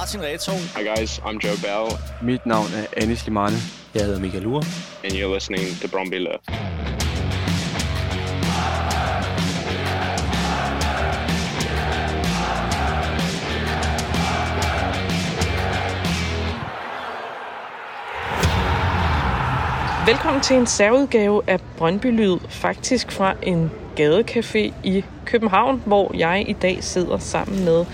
Martin Reto. Hi guys, I'm Joe Bell, Mit navn er Anis Limane. Jeg hedder Michael Ure. and you're listening to Bromby Love. Velkommen til en særudgave af Brøndby Lyd, faktisk fra en gadecafé i København, hvor jeg i dag sidder sammen med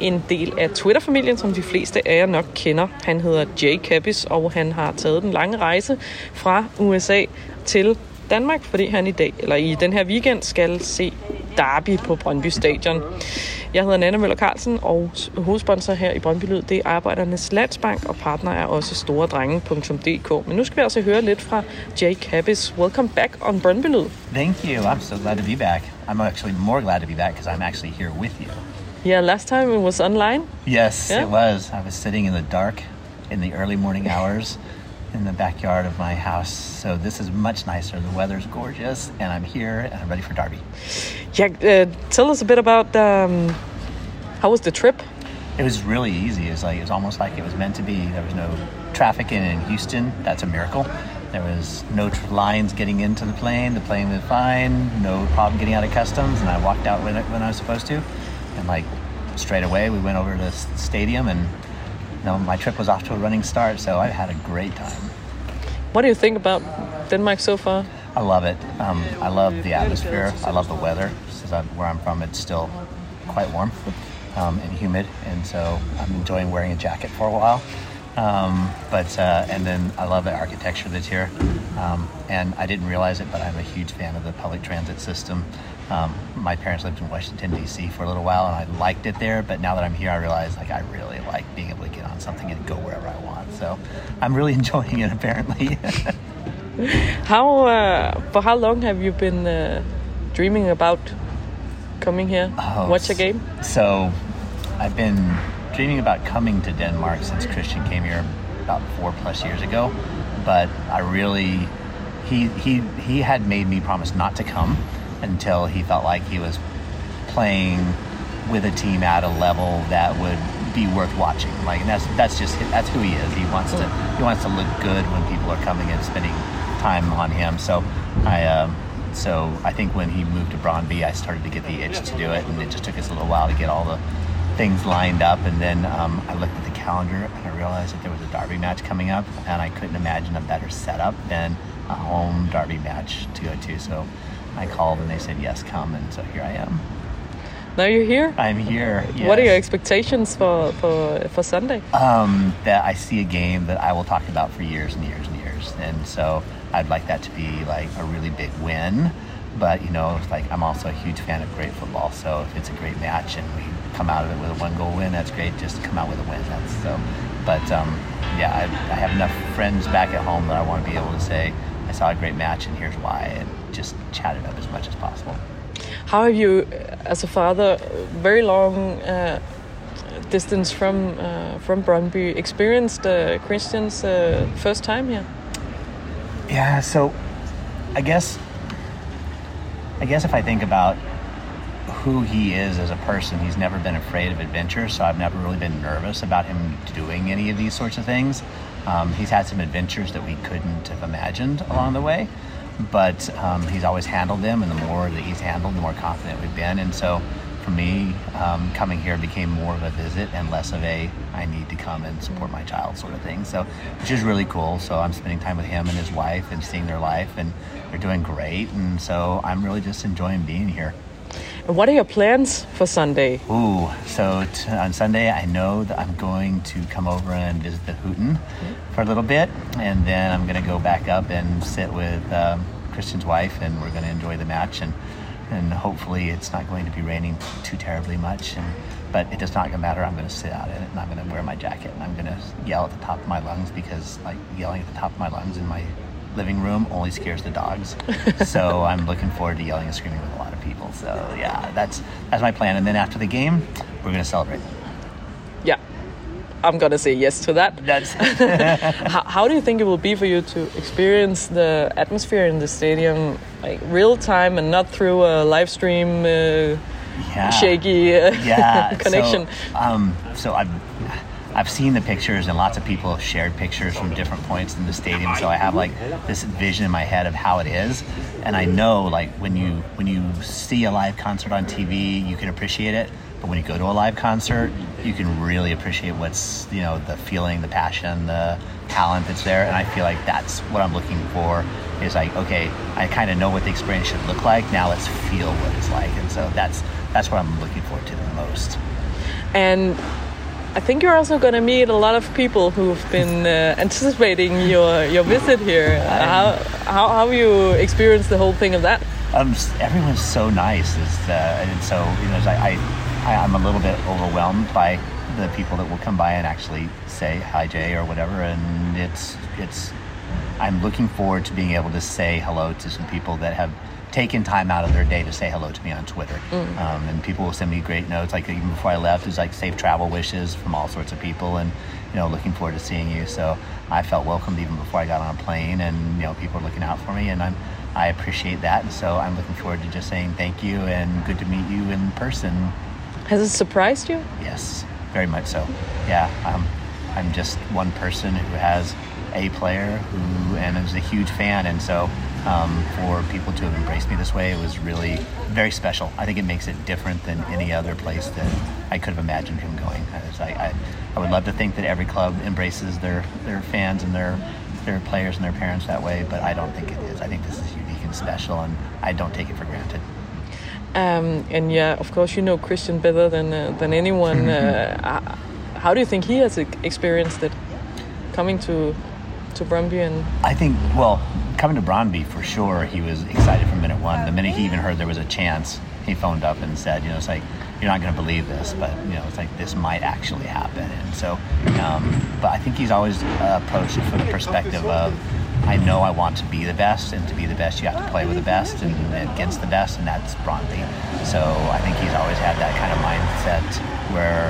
en del af Twitter-familien, som de fleste af jer nok kender. Han hedder Jay Cappis, og han har taget den lange rejse fra USA til Danmark, fordi han i dag, eller i den her weekend, skal se Derby på Brøndby Stadion. Jeg hedder Nana Møller Carlsen, og hovedsponsor her i Brøndby Lyd, det er Arbejdernes Landsbank, og partner er også storedrenge.dk. Men nu skal vi altså høre lidt fra Jay Cappis. Welcome back on Brøndby Lyd. Thank you. I'm so glad to be back. I'm actually more glad to be back because I'm actually here with you. Yeah, last time it was online. Yes, Yeah? it was. I was sitting in the dark in the early morning hours in the backyard of my house. So this is much nicer. The weather's gorgeous, and I'm here and I'm ready for Derby. Yeah, uh, tell us a bit about um, how was the trip? It was really easy. It was like it was almost like it was meant to be. There was no traffic in, in Houston. That's a miracle. There was no tr- lines getting into the plane. The plane was fine. No problem getting out of customs, and I walked out when, it, when I was supposed to. And like straight away, we went over to the stadium, and you know, my trip was off to a running start. So I had a great time. What do you think about Denmark so far? I love it. Um, I love the atmosphere. I love the weather. Since I'm, where I'm from, it's still quite warm um, and humid, and so I'm enjoying wearing a jacket for a while. Um, but uh, and then I love the architecture that's here, um, and I didn't realize it, but I'm a huge fan of the public transit system. Um, my parents lived in Washington D.C. for a little while, and I liked it there. But now that I'm here, I realize like I really like being able to get on something and go wherever I want. So I'm really enjoying it. Apparently. How uh, for how long have you been uh, dreaming about coming here, Oh, watch a game? So, I've been dreaming about coming to Denmark since Christian came here about four plus years ago. But I really, he he he had made me promise not to come until he felt like he was playing with a team at a level that would be worth watching. Like that's that's just that's who he is. He wants to he wants to look good when people are coming and spending time on him. So I. Um, so I think when he moved to Brondby, I started to get the itch to do it, and it just took us a little while to get all the things lined up. And then um, I looked at the calendar and I realized that there was a Derby match coming up, and I couldn't imagine a better setup than a home Derby match to go to. So I called and they said yes, come, and so here I am. Now you're here. I'm here. What are your expectations for for for Sunday? um, that I see a game that I will talk about for years and years and years. And so I'd like that to be like a really big win. But you know, it's like I'm also a huge fan of great football. So if it's a great match and we come out of it with a one goal win, that's great. Just come out with a win. That's so. But um, yeah, I, I have enough friends back at home that I want to be able to say I saw a great match and here's why, and just chat it up as much as possible. How have you, as a father, very long uh, distance from uh, from Brøndby, experienced uh, Christian's uh, first time here? Yeah, so I guess I guess if I think about who he is as a person, he's never been afraid of adventure, so I've never really been nervous about him doing any of these sorts of things. Um, he's had some adventures that we couldn't have imagined along the way, but um, he's always handled them, and the more that he's handled, the more confident we've been. And so for me, um, coming here became more of a visit and less of a I need to come and support my child sort of thing. So, which is really cool. So I'm spending time with him and his wife and seeing their life, and they're doing great. And so I'm really just enjoying being here. And what are your plans for Sunday? Ooh, so t- on Sunday, I know that I'm going to come over and visit the Hytten for a little bit, and then I'm going to go back up and sit with um, Christian's wife, and we're going to enjoy the match, and and hopefully it's not going to be raining too terribly much, and but it does not matter. I'm going to sit out in it, and I'm going to wear my jacket, and I'm going to yell at the top of my lungs because like yelling at the top of my lungs in my living room only scares the dogs. so I'm looking forward to yelling and screaming with a lot of people. So yeah, that's that's my plan. And then after the game, we're gonna celebrate. Yeah, I'm gonna say yes to that. That's how, how do you think it will be for you to experience the atmosphere in the stadium, like real time and not through a live stream uh, yeah. shaky uh, yeah connection? So, um, so I've I've seen the pictures, and lots of people have shared pictures from different points in the stadium. So I have like this vision in my head of how it is, and I know like when you when you see a live concert on TV, you can appreciate it. But when you go to a live concert, you can really appreciate what's you know the feeling, the passion, the talent that's there. And I feel like that's what I'm looking for. Is like okay, I kind of know what the experience should look like. Now let's feel what it's like, and so that's that's what I'm looking forward to the most. And I think you're also going to meet a lot of people who've been uh, anticipating your your visit here. How, how how you experienced the whole thing of that? Um, everyone's so nice, is uh, and so you know, I, I I'm a little bit overwhelmed by the people that will come by and actually say hi Jay or whatever, and it's it's I'm looking forward to being able to say hello to some people that have taken time out of their day to say hello to me on Twitter. Mm. Um, and people will send me great notes. Like even before I left, it was like safe travel wishes from all sorts of people, and you know, looking forward to seeing you. So I felt welcomed even before I got on a plane, and you know, people are looking out for me, and I'm I appreciate that. And so I'm looking forward to just saying thank you and good to meet you in person. Has it surprised you? Yes, very much so. Yeah, um, I'm just one person who has a player who and is a huge fan, and so um, for people to have embraced me this way, it was really very special. I think it makes it different than any other place that I could have imagined him going. I, I, I would love to think that every club embraces their, their fans and their their players and their parents that way, but I don't think it is. I think this is unique and special, and I don't take it for granted. Um, and yeah, of course, you know Christian better than uh, than anyone. uh, how do you think he has experienced it coming to to Brøndby? And I think well, coming to Brøndby for sure, he was excited from minute one. The minute he even heard there was a chance, he phoned up and said, you know, it's like you're not going to believe this, but you know, it's like this might actually happen. And so, um, but I think he's always uh, approached it from the perspective of, I know I want to be the best, and to be the best, you have to play with the best and, against the best, and that's Brøndby. So I think he's always had that kind of mindset where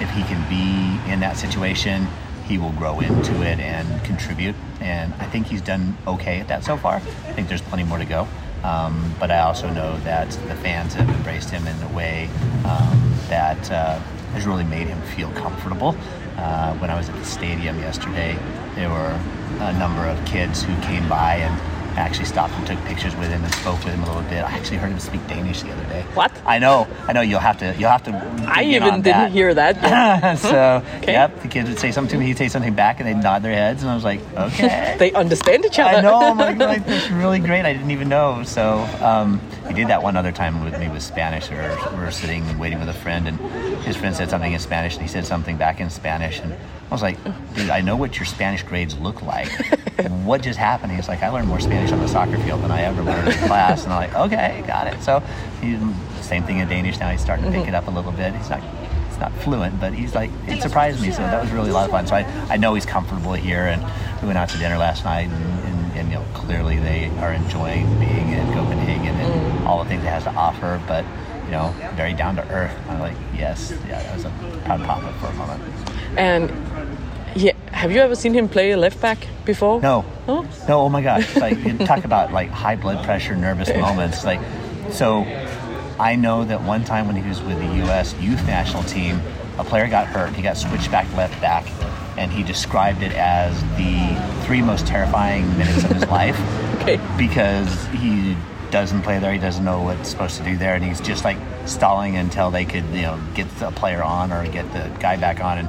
if he can be in that situation, he will grow into it and contribute. And I think he's done okay at that so far. I think there's plenty more to go. Um, but I also know that the fans have embraced him in a way um, that uh, has really made him feel comfortable. Uh, when I was at the stadium yesterday, there were a number of kids who came by and actually stopped and took pictures with him and spoke with him a little bit. I actually heard him speak Danish the other day. What? I know, I know. You'll have to, you'll have to. I even didn't that. hear that. so, okay. yep, the kids would say something to me, he'd say something back, and they'd nod their heads, and I was like, okay. they understand each other. I know. I'm like, like, that's really great. I didn't even know. So, um, he did that one other time with me with Spanish. We were, we were sitting and waiting with a friend, and his friend said something in Spanish, and he said something back in Spanish, and I was like, dude, I know what your Spanish grades look like. what just happened? He's like, I learned more Spanish on the soccer field than I ever learned in class. And I'm like, okay, got it. So, he, same thing in Danish now. He's starting to pick mm-hmm. it up a little bit. He's not, it's not fluent, but he's like, it surprised me. So that was really a lot of fun. So I, I know he's comfortable here. And we went out to dinner last night, and, and, and you know, clearly they are enjoying being in Copenhagen and mm. all the things it has to offer. But you know, very down to earth. I'm like, yes, yeah, that was a proud papa for a moment. And yeah, have you ever seen him play a left back before? No. Oh? No. Oh my gosh! Like talk about like high blood pressure, nervous moments. Like, so I know that one time when he was with the U.S. youth national team, a player got hurt. He got switched back left back, and he described it as the three most terrifying minutes of his life. Okay. Because he doesn't play there. He doesn't know what's supposed to do there, and he's just like stalling until they could, you know, get the player on or get the guy back on. And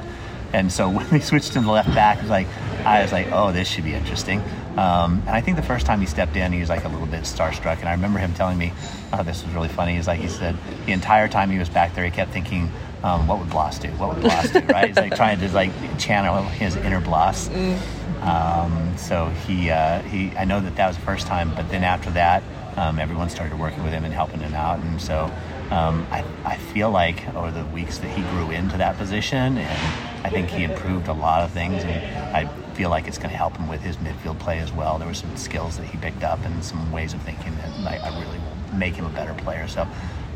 and so when they switched him to left back, it was like I was like, oh, this should be interesting. Um, and I think the first time he stepped in, he was like a little bit starstruck. And I remember him telling me, oh, this was really funny. He's like, he said the entire time he was back there, he kept thinking, um, what would Blas do? What would Blas do? Right? He's like trying to like channel his inner Blas. Mm. Um, so he, uh, he, I know that that was the first time, but then after that, um, everyone started working with him and helping him out. And so um, I, I feel like over the weeks that he grew into that position, and I think he improved a lot of things. And I feel like it's going to help him with his midfield play as well. There were some skills that he picked up and some ways of thinking that I, I really will make him a better player. So,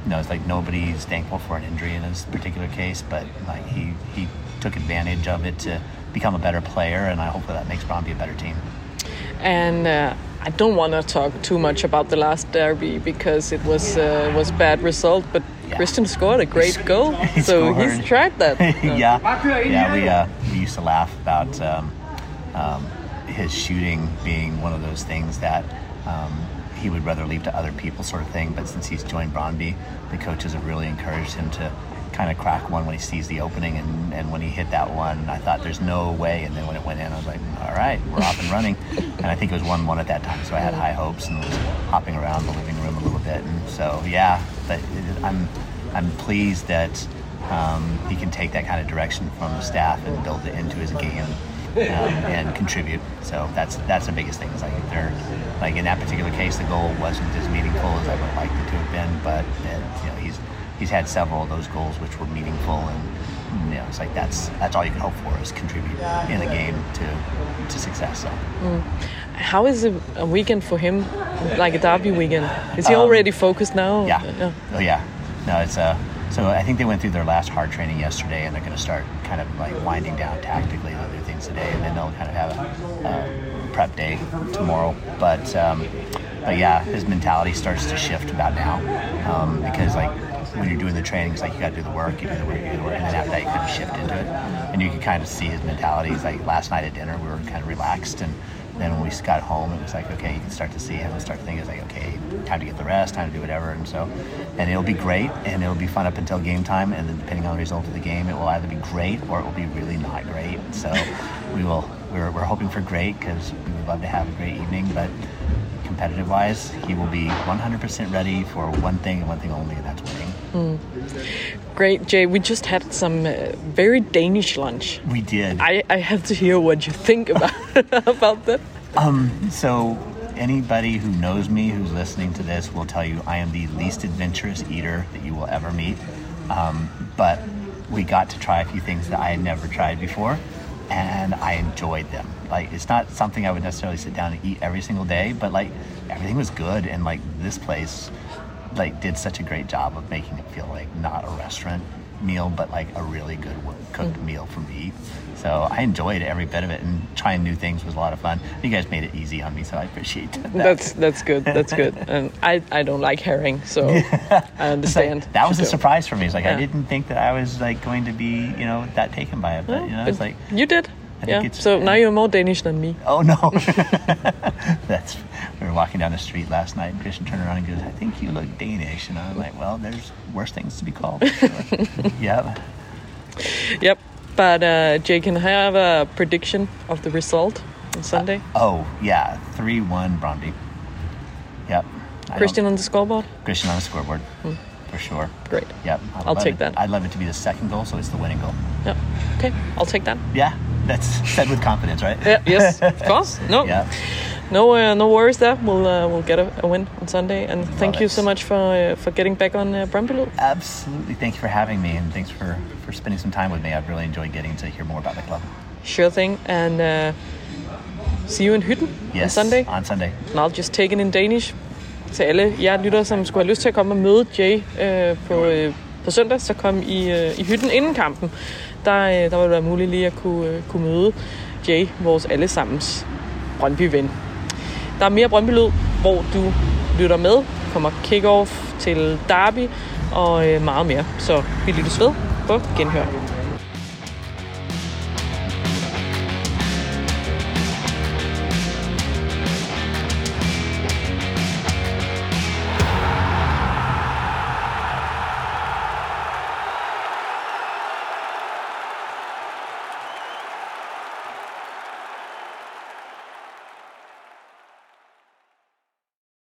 you know, it's like nobody's thankful for an injury in this particular case, but like he, he took advantage of it to become a better player, and I hope that makes Brøndby a better team. And uh, I don't want to talk too much about the last derby because it was uh, was bad result, but Yeah. Christian scored a great goal, He so he's scored. tried that. yeah, yeah. We uh, we used to laugh about um, um, his shooting being one of those things that um, he would rather leave to other people, sort of thing. But since he's joined Brondby, the coaches have really encouraged him to kind of crack one when he sees the opening. And, and when he hit that one, I thought there's no way. And then when it went in, I was like, all right, we're off and running. and I think it was one one at that time, so I had high hopes and was hopping around the living room a little bit. And so yeah, but I'm I'm pleased that um, he can take that kind of direction from the staff and build it into his game um, and contribute. So that's that's the biggest thing. Is like they're like in that particular case, the goal wasn't as meaningful as I would like it to have been, but it, you know he's he's had several of those goals which were meaningful, and you know it's like that's that's all you can hope for is contribute in a game to to success. So. How is a, a weekend for him, like a derby weekend? Is he already focused now? Um, Yeah. Oh yeah. No, it's uh. So I think they went through their last hard training yesterday, and they're going to start kind of like winding down tactically. Do things today, and then they'll kind of have a, a prep day tomorrow. But um, but yeah, his mentality starts to shift about now um, because like when you're doing the trainings, like you got to do the work, you do the work, you do the work, and then after that you kind of shift into it, and you can kind of see his mentality. He's like last night at dinner, we were kind of relaxed and. Then when we got home, it was like, okay, you can start to see him and start thinking, it's like, okay, time to get the rest, time to do whatever. And so, and it'll be great and it'll be fun up until game time. And then depending on the result of the game, it will either be great or it will be really not great. So we will, we're, we're hoping for great because we would love to have a great evening. But competitive wise, he will be 100% ready for one thing and one thing only, and that's winning. Great, Jay. We just had some uh, very Danish lunch. We did. I, I have to hear what you think about about that. Um. So, anybody who knows me, who's listening to this, will tell you I am the least adventurous eater that you will ever meet. Um, but we got to try a few things that I had never tried before, and I enjoyed them. Like, it's not something I would necessarily sit down and eat every single day, but like, everything was good, and like, this place, like, did such a great job of making it feel like not a restaurant meal, but like a really good cooked mm. meal for me. So I enjoyed every bit of it, and trying new things was a lot of fun. You guys made it easy on me, so I appreciate that. That's that's good. That's good. And I, I don't like herring, so I It's like- understand. that was a surprise for me. It's like I didn't think that I was like going to be, you know, that taken by it. But you know, it's like, you did. I think Yeah. it's- So now you're more Danish than me. oh no. That's. We were walking down the street last night, and Christian turned around and goes, "I think you look Danish," and I was like, "Well, there's worse things to be called." sure." yep. Yep. But uh, Jay, can I have a prediction of the result on Sunday? Oh yeah, three one Brøndby. Yep. I Christian on the scoreboard. Christian on the scoreboard, for sure. Great. Yep. I'd I'll take it- that. I'd love it to be the second goal, so it's the winning goal. Yep. Okay. I'll take that. Yeah, that's said with confidence, right? Yeah. Yes. Of course. No. Yeah. No. Uh, no worries there. We'll uh, we'll get a, a win on Sunday. And thank you so much for uh, for getting back on uh, Absolutely. Thank you for having me, and thanks for for spending some time with me. I've really enjoyed getting to hear more about the club. Sure thing. And uh, see you in Hytten Yes, on Sunday. On Sunday. And I'll just take it in Danish. Til alle jer lyttere, som skulle have lyst til at komme og møde Jay øh, på, øh, på søndag, så kom i, øh, i hytten inden kampen. Der, øh, der var det være muligt lige at kunne, øh, kunne møde Jay, vores allesammens Brøndby-ven. Der er mere brøndby hvor du lytter med. Kommer kick-off til Derby og øh, meget mere. Så vi lyttes ved på genhør.